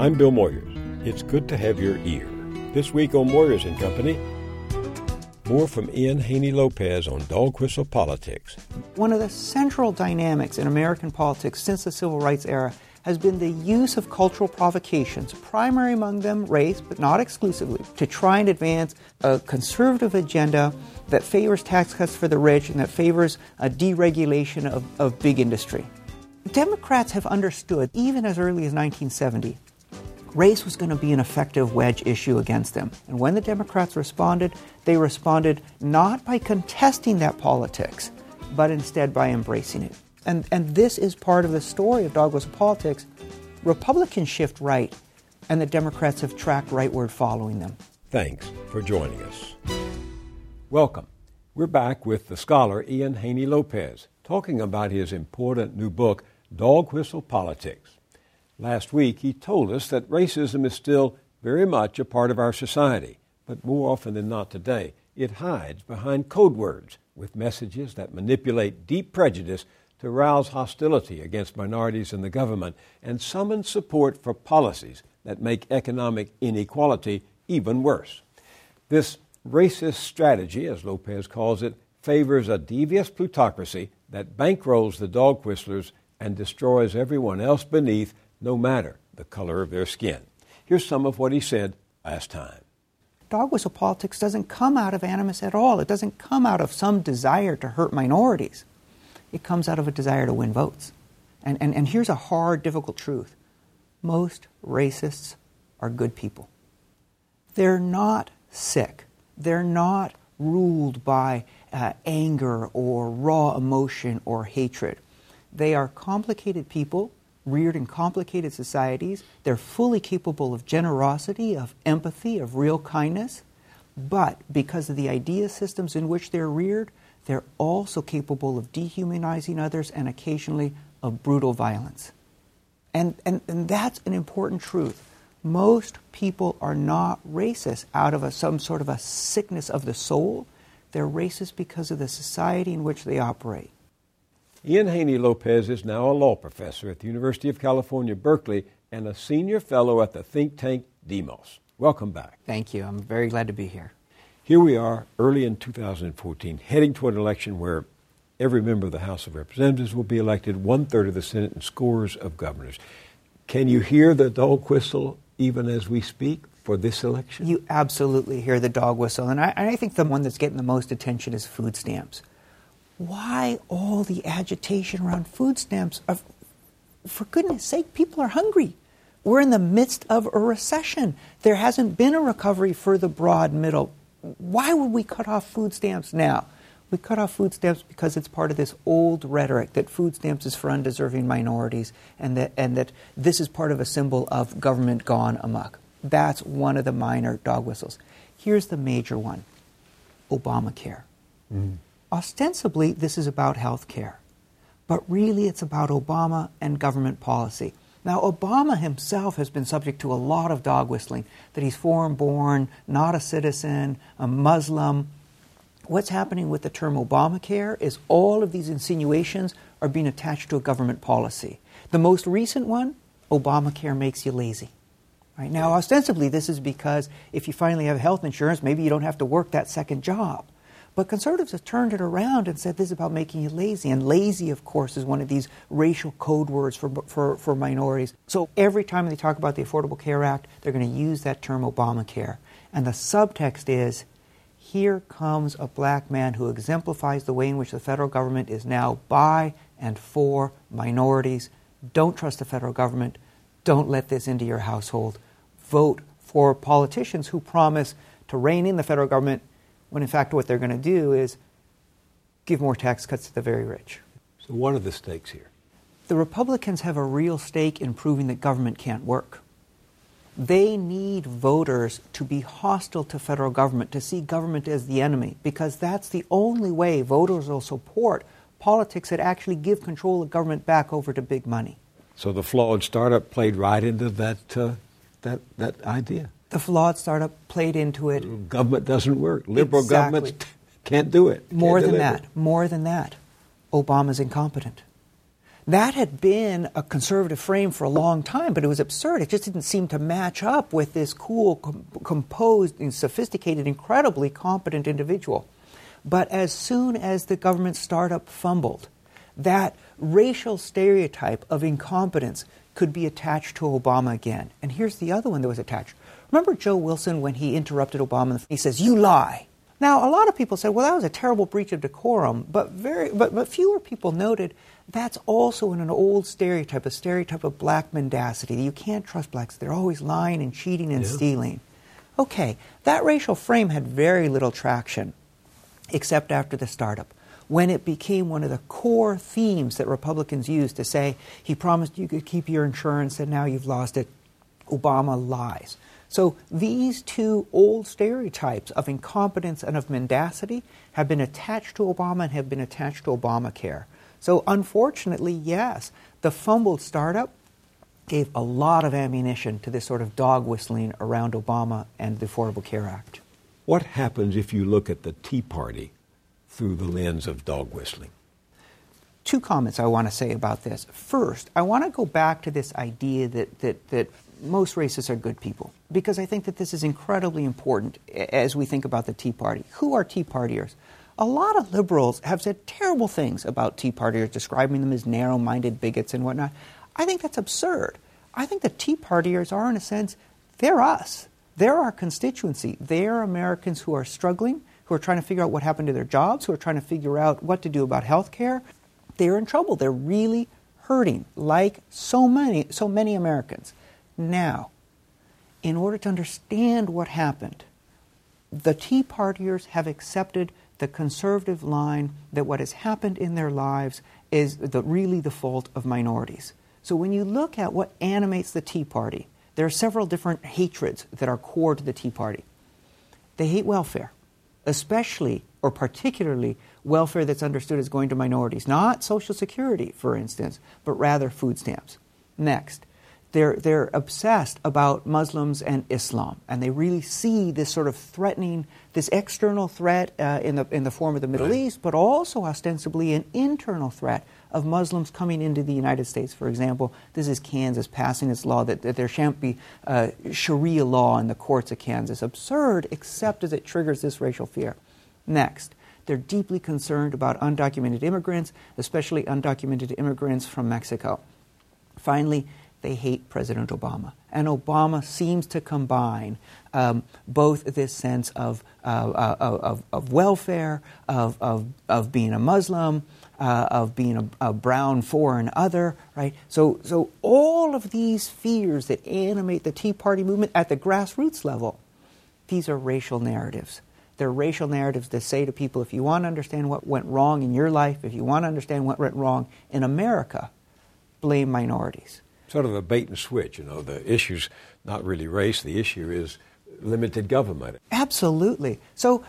I'm Bill Moyers. It's good to have your ear. This week on Moyers and Company, more from Ian Haney Lopez on dog whistle politics. One of the central dynamics in American politics since the civil rights era has been the use of cultural provocations, primary among them race, but not exclusively, to try and advance a conservative agenda that favors tax cuts for the rich and that favors a deregulation of, of big industry. Democrats have understood, even as early as 1970, race was going to be an effective wedge issue against them. And when the Democrats responded, they responded not by contesting that politics, but instead by embracing it. And, and this is part of the story of dog whistle politics. Republicans shift right, and the Democrats have tracked rightward following them. Thanks for joining us. Welcome. We're back with the scholar Ian Haney Lopez talking about his important new book, Dog Whistle Politics. Last week, he told us that racism is still very much a part of our society, but more often than not today, it hides behind code words with messages that manipulate deep prejudice to rouse hostility against minorities in the government and summon support for policies that make economic inequality even worse. This racist strategy, as Lopez calls it, favors a devious plutocracy that bankrolls the dog whistlers and destroys everyone else beneath no matter the color of their skin. Here's some of what he said last time. Dog whistle politics doesn't come out of animus at all. It doesn't come out of some desire to hurt minorities. It comes out of a desire to win votes. And, and, and here's a hard, difficult truth most racists are good people. They're not sick, they're not ruled by uh, anger or raw emotion or hatred. They are complicated people reared in complicated societies. They're fully capable of generosity, of empathy, of real kindness. But because of the idea systems in which they're reared, they're also capable of dehumanizing others and occasionally of brutal violence. And, and, and that's an important truth. Most people are not racist out of a, some sort of a sickness of the soul. They're racist because of the society in which they operate. Ian Haney Lopez is now a law professor at the University of California, Berkeley, and a senior fellow at the think tank Demos. Welcome back. Thank you. I'm very glad to be here. Here we are, early in 2014, heading toward an election where every member of the House of Representatives will be elected, one third of the Senate, and scores of governors. Can you hear the dog whistle even as we speak for this election? You absolutely hear the dog whistle. And I, I think the one that's getting the most attention is food stamps why all the agitation around food stamps? For goodness sake, people are hungry. We're in the midst of a recession. There hasn't been a recovery for the broad middle. Why would we cut off food stamps now? We cut off food stamps because it's part of this old rhetoric that food stamps is for undeserving minorities and that, and that this is part of a symbol of government gone amok. That's one of the minor dog whistles. Here's the major one Obamacare. Mm. Ostensibly, this is about health care, but really it's about Obama and government policy. Now, Obama himself has been subject to a lot of dog whistling that he's foreign born, not a citizen, a Muslim. What's happening with the term Obamacare is all of these insinuations are being attached to a government policy. The most recent one Obamacare makes you lazy. Right? Now, ostensibly, this is because if you finally have health insurance, maybe you don't have to work that second job. But conservatives have turned it around and said this is about making you lazy. And lazy, of course, is one of these racial code words for, for, for minorities. So every time they talk about the Affordable Care Act, they're going to use that term Obamacare. And the subtext is here comes a black man who exemplifies the way in which the federal government is now by and for minorities. Don't trust the federal government. Don't let this into your household. Vote for politicians who promise to rein in the federal government when in fact what they're going to do is give more tax cuts to the very rich. So, what are the stakes here? The Republicans have a real stake in proving that government can't work. They need voters to be hostile to federal government, to see government as the enemy, because that's the only way voters will support politics that actually give control of government back over to big money. So the flawed startup played right into that, uh, that, that idea the flawed startup played into it. Government doesn't work. Liberal exactly. governments can't do it. More than deliver. that. More than that. Obama's incompetent. that had been a conservative frame for a long time, but it was absurd. It just didn't seem to match up with this cool, com- composed, and sophisticated, incredibly competent individual. But as soon as the government startup fumbled, that racial stereotype of incompetence could be attached to Obama again. And here's the other one that was attached. Remember Joe Wilson when he interrupted Obama? He says, You lie. Now, a lot of people said, well, that was a terrible breach of decorum, but, very, but, but fewer people noted that's also in an old stereotype, a stereotype of black mendacity. You can't trust blacks. They're always lying and cheating and yeah. stealing. Okay, that racial frame had very little traction, except after the startup, when it became one of the core themes that Republicans used to say, he promised you could keep your insurance and now you've lost it. Obama lies. So these two old stereotypes of incompetence and of mendacity have been attached to Obama and have been attached to Obamacare. So unfortunately, yes, the fumbled startup gave a lot of ammunition to this sort of dog whistling around Obama and the Affordable Care Act. What happens if you look at the Tea Party through the lens of dog whistling? Two comments I want to say about this. First, I want to go back to this idea that, that, that most racists are good people because I think that this is incredibly important as we think about the Tea Party. Who are Tea Partiers? A lot of liberals have said terrible things about Tea Partiers, describing them as narrow minded bigots and whatnot. I think that's absurd. I think the Tea Partiers are, in a sense, they're us. They're our constituency. They're Americans who are struggling, who are trying to figure out what happened to their jobs, who are trying to figure out what to do about health care. They're in trouble. They're really hurting, like so many, so many Americans. Now, in order to understand what happened, the Tea Partiers have accepted the conservative line that what has happened in their lives is the, really the fault of minorities. So when you look at what animates the Tea Party, there are several different hatreds that are core to the Tea Party. They hate welfare, especially or particularly welfare that's understood as going to minorities, not Social Security, for instance, but rather food stamps. Next, they're, they're obsessed about Muslims and Islam, and they really see this sort of threatening, this external threat uh, in, the, in the form of the Middle right. East, but also ostensibly an internal threat of Muslims coming into the United States. For example, this is Kansas passing its law that, that there shan't be uh, Sharia law in the courts of Kansas. Absurd, except as it triggers this racial fear. Next, they're deeply concerned about undocumented immigrants, especially undocumented immigrants from Mexico. Finally, they hate President Obama. And Obama seems to combine um, both this sense of, uh, uh, of, of, welfare, of, of, of being a Muslim, uh, of being a, a, brown foreign other, right? So, so all of these fears that animate the Tea Party movement at the grassroots level, these are racial narratives. They're racial narratives that say to people, if you want to understand what went wrong in your life, if you want to understand what went wrong in America, blame minorities sort of a bait and switch. You know, the issue's not really race, the issue is limited government. Absolutely. So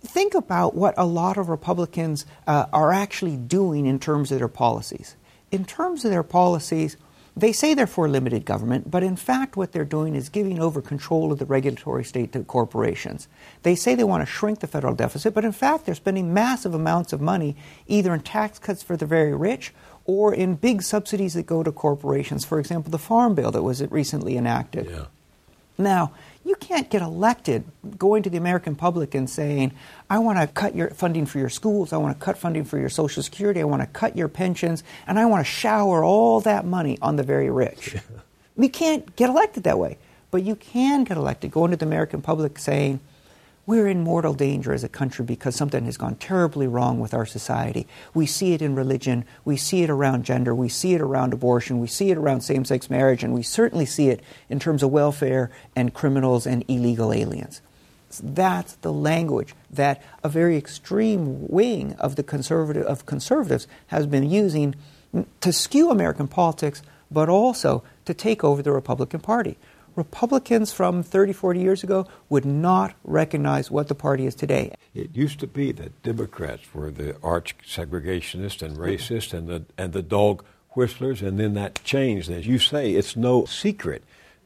think about what a lot of Republicans uh, are actually doing in terms of their policies. In terms of their policies, they say they're for limited government, but in fact, what they're doing is giving over control of the regulatory state to corporations. They say they want to shrink the federal deficit, but in fact, they're spending massive amounts of money either in tax cuts for the very rich or in big subsidies that go to corporations. For example, the Farm Bill that was recently enacted. Yeah. Now, you can't get elected going to the American public and saying, I want to cut your funding for your schools, I want to cut funding for your Social Security, I want to cut your pensions, and I want to shower all that money on the very rich. you can't get elected that way. But you can get elected going to the American public saying, we're in mortal danger as a country because something has gone terribly wrong with our society. We see it in religion, we see it around gender, we see it around abortion, we see it around same sex marriage, and we certainly see it in terms of welfare and criminals and illegal aliens. That's the language that a very extreme wing of the conservative of conservatives has been using to skew American politics, but also to take over the Republican Party. Republicans from 30, 40 years ago would not recognize what the party is today. It used to be that Democrats were the arch segregationists and racists and the, and the dog whistlers, and then that changed. As you say, it's no secret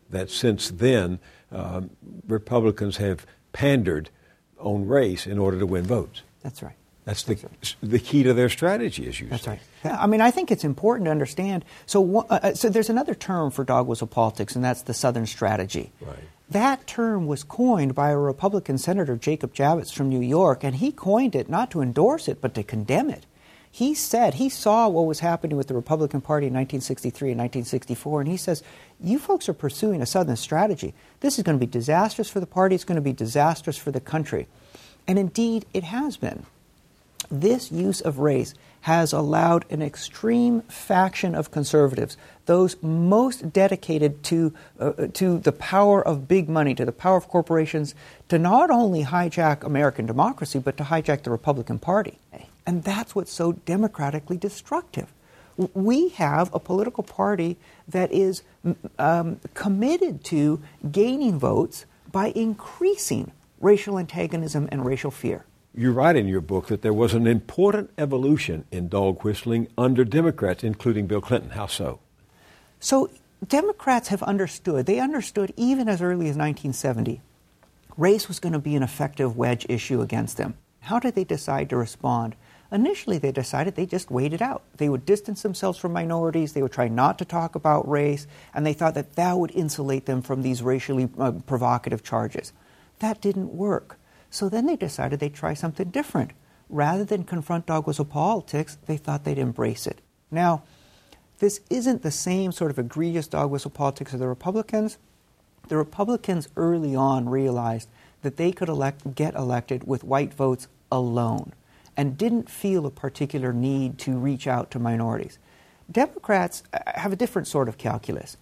that since then um, Republicans have pandered on race in order to win votes. That's right. That's the, the key to their strategy, as you That's say. right. I mean, I think it's important to understand. So, uh, uh, so there's another term for dog whistle politics, and that's the Southern strategy. Right. That term was coined by a Republican Senator, Jacob Javits from New York, and he coined it not to endorse it, but to condemn it. He said he saw what was happening with the Republican Party in 1963 and 1964, and he says, You folks are pursuing a Southern strategy. This is going to be disastrous for the party, it's going to be disastrous for the country. And indeed, it has been. This use of race has allowed an extreme faction of conservatives, those most dedicated to, uh, to the power of big money, to the power of corporations, to not only hijack American democracy, but to hijack the Republican Party. And that's what's so democratically destructive. We have a political party that is um, committed to gaining votes by increasing racial antagonism and racial fear. You write in your book that there was an important evolution in dog whistling under Democrats, including Bill Clinton. How so? So, Democrats have understood, they understood even as early as 1970, race was going to be an effective wedge issue against them. How did they decide to respond? Initially, they decided they just waited out. They would distance themselves from minorities, they would try not to talk about race, and they thought that that would insulate them from these racially uh, provocative charges. That didn't work. So then they decided they'd try something different. Rather than confront dog whistle politics, they thought they'd embrace it. Now, this isn't the same sort of egregious dog whistle politics of the Republicans. The Republicans early on realized that they could elect, get elected with white votes alone and didn't feel a particular need to reach out to minorities. Democrats uh, have a different sort of calculus.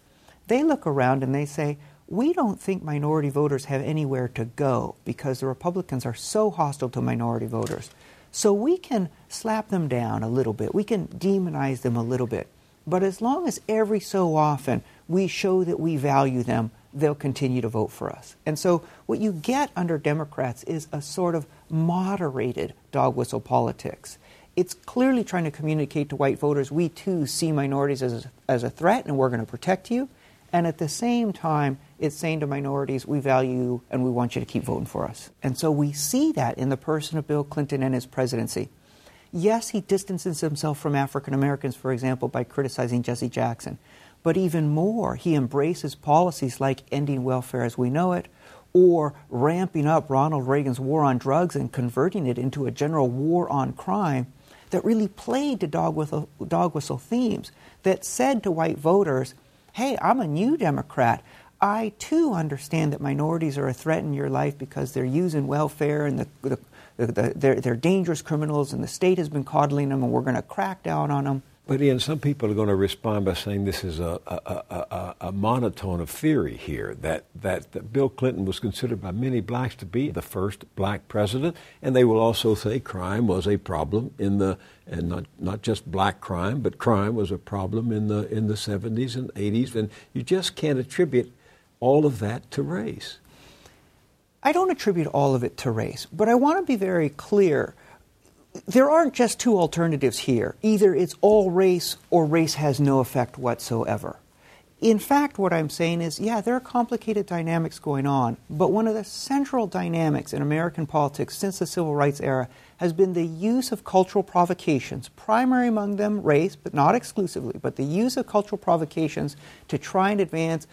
They look around and they say, we don't think minority voters have anywhere to go because the Republicans are so hostile to minority voters. So we can slap them down a little bit, we can demonize them a little bit. But as long as every so often we show that we value them, they'll continue to vote for us. And so what you get under Democrats is a sort of moderated dog whistle politics. It's clearly trying to communicate to white voters we too see minorities as a, as a threat and we're going to protect you. And at the same time, it's saying to minorities, we value you and we want you to keep voting for us. And so we see that in the person of Bill Clinton and his presidency. Yes, he distances himself from African Americans, for example, by criticizing Jesse Jackson. But even more, he embraces policies like ending welfare as we know it, or ramping up Ronald Reagan's war on drugs and converting it into a general war on crime that really played to dog whistle, dog whistle themes, that said to white voters, hey, I'm a new Democrat. I too understand that minorities are a threat in your life because they're using welfare and the, the, the, they're, they're dangerous criminals and the state has been coddling them and we're going to crack down on them. But Ian, some people are going to respond by saying this is a, a, a, a, monotone of theory here, that, that, that Bill Clinton was considered by many blacks to be the first black president, and they will also say crime was a problem in the, and not, not just black crime, but crime was a problem in the, in the 70s and 80s, and you just can't attribute all of that to race? I don't attribute all of it to race, but I want to be very clear. There aren't just two alternatives here. Either it's all race or race has no effect whatsoever. In fact, what I'm saying is, yeah, there are complicated dynamics going on, but one of the central dynamics in American politics since the Civil Rights era has been the use of cultural provocations, primary among them race, but not exclusively, but the use of cultural provocations to try and advance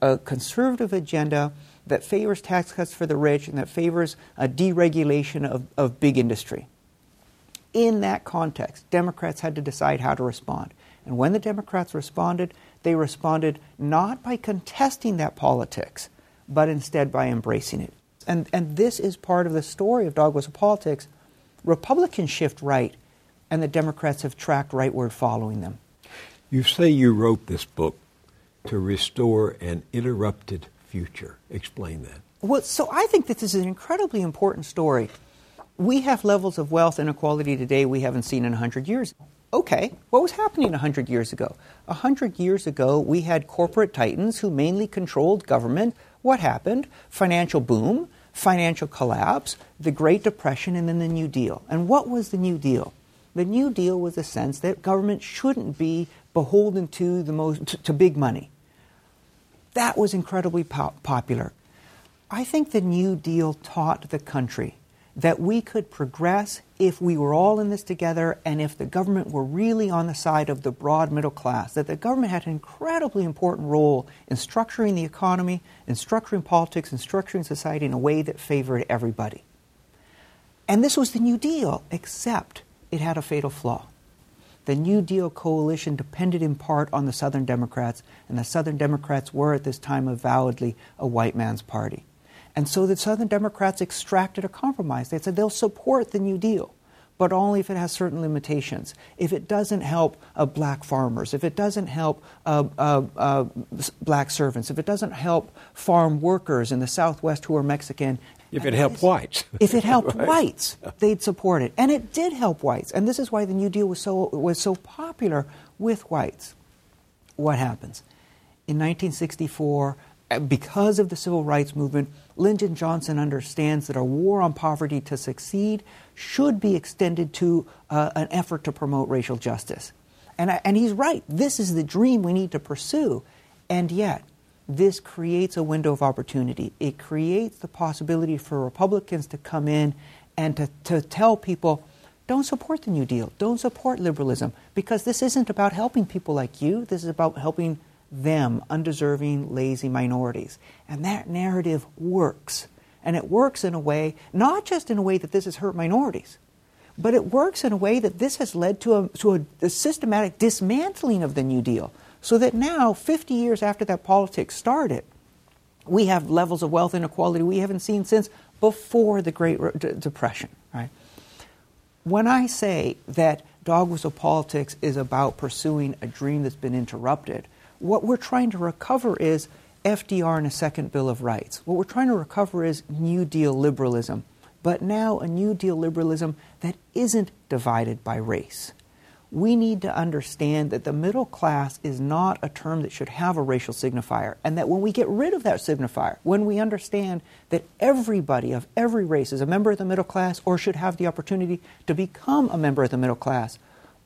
a, a conservative agenda that favors tax cuts for the rich and that favors a deregulation of, of big industry. In that context, Democrats had to decide how to respond. And when the Democrats responded, they responded not by contesting that politics, but instead by embracing it. And, and this is part of the story of dog whistle politics. Republicans shift right, and the Democrats have tracked rightward following them. You say you wrote this book to restore an interrupted future. Explain that. Well, so I think that this is an incredibly important story. We have levels of wealth inequality today we haven't seen in 100 years. Okay, what was happening 100 years ago? 100 years ago, we had corporate titans who mainly controlled government. What happened? Financial boom, financial collapse, the Great Depression, and then the New Deal. And what was the New Deal? The New Deal was a sense that government shouldn't be beholden to the most to, to big money. That was incredibly po- popular. I think the New Deal taught the country that we could progress if we were all in this together and if the government were really on the side of the broad middle class, that the government had an incredibly important role in structuring the economy, in structuring politics, in structuring society in a way that favored everybody. And this was the New Deal, except it had a fatal flaw. The New Deal coalition depended in part on the Southern Democrats, and the Southern Democrats were at this time avowedly a white man's party. And so the Southern Democrats extracted a compromise. They said they'll support the New Deal, but only if it has certain limitations. If it doesn't help uh, black farmers, if it doesn't help uh, uh, uh black servants, if it doesn't help farm workers in the Southwest who are Mexican. If it helped whites. if it helped right. whites, they'd support it. And it did help whites. And this is why the New Deal was so, was so popular with whites. What happens? In 1964, uh, because of the civil rights movement, Lyndon Johnson understands that a war on poverty to succeed should be extended to uh, an effort to promote racial justice. And, and he's right. This is the dream we need to pursue. And yet, this creates a window of opportunity. It creates the possibility for Republicans to come in and to, to tell people, don't support the New Deal, don't support liberalism, because this isn't about helping people like you, this is about helping them, undeserving, lazy minorities. And that narrative works. And it works in a way, not just in a way that this has hurt minorities, but it works in a way that this has led to a, to a, a systematic dismantling of the New Deal. So that now, 50 years after that politics started, we have levels of wealth inequality we haven't seen since before the Great Depression. Right? When I say that dog whistle politics is about pursuing a dream that's been interrupted, what we're trying to recover is FDR and a second Bill of Rights. What we're trying to recover is New Deal liberalism, but now a New Deal liberalism that isn't divided by race. We need to understand that the middle class is not a term that should have a racial signifier, and that when we get rid of that signifier, when we understand that everybody of every race is a member of the middle class or should have the opportunity to become a member of the middle class,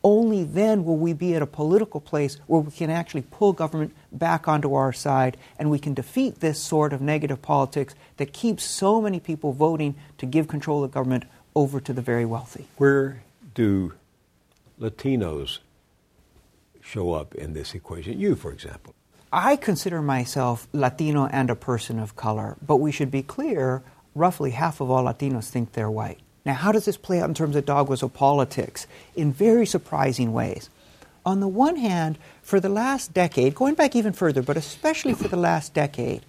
only then will we be at a political place where we can actually pull government back onto our side and we can defeat this sort of negative politics that keeps so many people voting to give control of government over to the very wealthy. Where do Latinos show up in this equation? You, for example. I consider myself Latino and a person of color, but we should be clear roughly half of all Latinos think they're white. Now, how does this play out in terms of dog whistle politics? In very surprising ways. On the one hand, for the last decade, going back even further, but especially for the last decade,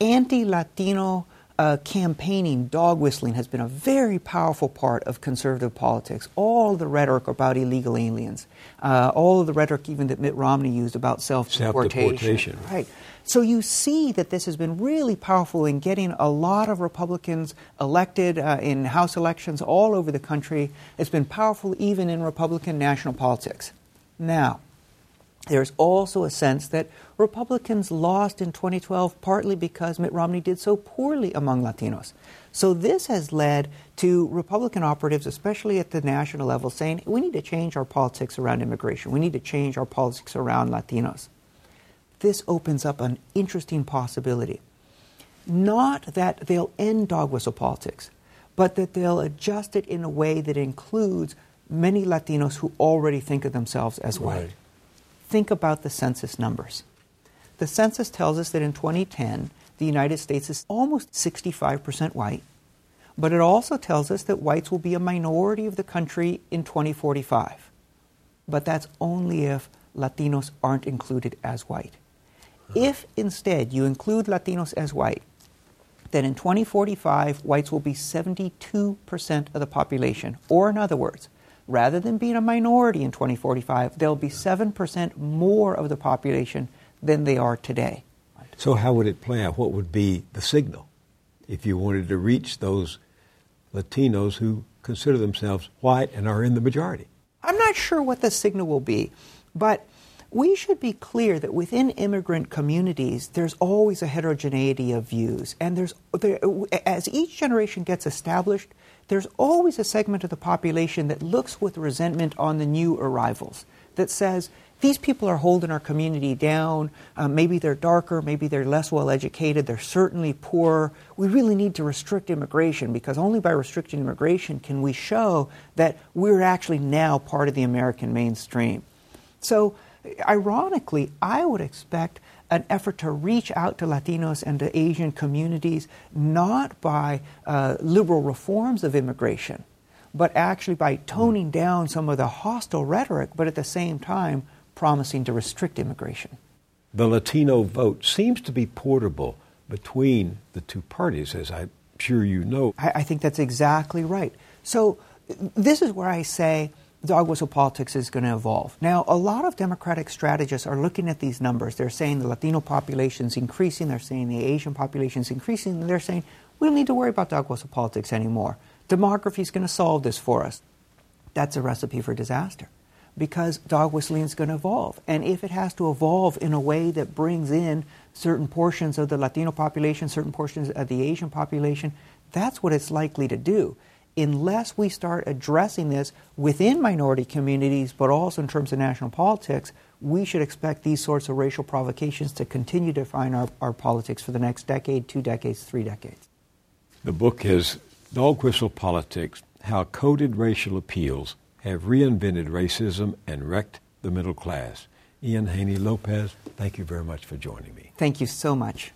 anti Latino uh, campaigning, dog whistling, has been a very powerful part of conservative politics. All the rhetoric about illegal aliens, uh, all of the rhetoric even that Mitt Romney used about self deportation. Right. So you see that this has been really powerful in getting a lot of Republicans elected uh, in House elections all over the country. It's been powerful even in Republican national politics. Now, there's also a sense that Republicans lost in 2012 partly because Mitt Romney did so poorly among Latinos. So this has led to Republican operatives, especially at the national level, saying we need to change our politics around immigration. We need to change our politics around Latinos this opens up an interesting possibility. Not that they'll end dog whistle politics, but that they'll adjust it in a way that includes many Latinos who already think of themselves as white. Right. Think about the census numbers. The census tells us that in 2010, the United States is almost 65% white, but it also tells us that whites will be a minority of the country in 2045. But that's only if Latinos aren't included as white. If instead you include Latinos as white, then in 2045, whites will be 72% of the population. Or, in other words, rather than being a minority in 2045, they'll be 7% more of the population than they are today. So, how would it play out? What would be the signal if you wanted to reach those Latinos who consider themselves white and are in the majority? I'm not sure what the signal will be, but we should be clear that within immigrant communities, there's always a heterogeneity of views. And there's, there, as each generation gets established, there's always a segment of the population that looks with resentment on the new arrivals, that says, these people are holding our community down. Uh, maybe they're darker, maybe they're less well educated, they're certainly poor. We really need to restrict immigration because only by restricting immigration can we show that we're actually now part of the American mainstream. So, ironically, I would expect an effort to reach out to Latinos and to Asian communities not by uh, liberal reforms of immigration, but actually by toning down some of the hostile rhetoric, but at the same time promising to restrict immigration. The Latino vote seems to be portable between the two parties, as I'm sure you know. I, I think that's exactly right. So, this is where I say dog whistle politics is going to evolve. Now, a lot of Democratic strategists are looking at these numbers. They're saying the Latino population is increasing, they're saying the Asian population is increasing, and they're saying we don't need to worry about dog whistle politics anymore. Demography is going to solve this for us. That's a recipe for disaster because dog whistling is going to evolve. And if it has to evolve in a way that brings in certain portions of the Latino population, certain portions of the Asian population, that's what it's likely to do. Unless we start addressing this within minority communities, but also in terms of national politics, we should expect these sorts of racial provocations to continue to define our, our politics for the next decade, two decades, three decades. The book is Dog Whistle Politics How Coded Racial Appeals have reinvented racism and wrecked the middle class. Ian Haney Lopez, thank you very much for joining me. Thank you so much.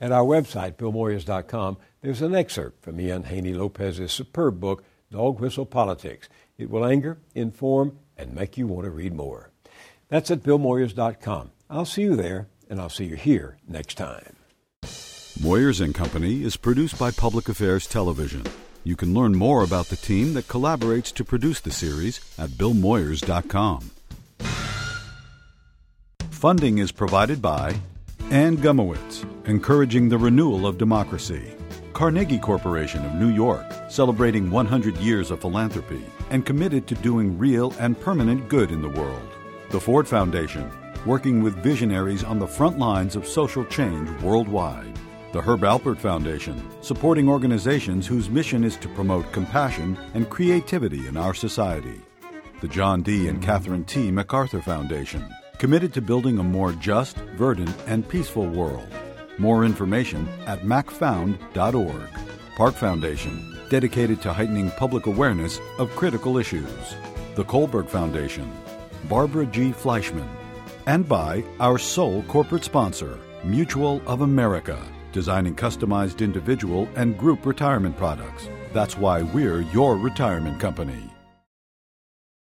At our website, billmoyers.com, there's an excerpt from Ian Haney Lopez's superb book, Dog Whistle Politics. It will anger, inform, and make you want to read more. That's at billmoyers.com. I'll see you there, and I'll see you here next time. Moyers and Company is produced by Public Affairs Television. You can learn more about the team that collaborates to produce the series at billmoyers.com. Funding is provided by Anne Gumowitz, encouraging the renewal of democracy. Carnegie Corporation of New York, celebrating 100 years of philanthropy and committed to doing real and permanent good in the world. The Ford Foundation, working with visionaries on the front lines of social change worldwide. The Herb Alpert Foundation, supporting organizations whose mission is to promote compassion and creativity in our society. The John D. and Catherine T. MacArthur Foundation, committed to building a more just, verdant, and peaceful world. More information at macfound.org. Park Foundation, dedicated to heightening public awareness of critical issues. The Kohlberg Foundation, Barbara G. Fleischman, and by our sole corporate sponsor, Mutual of America designing customized individual and group retirement products. That's why we're your retirement company.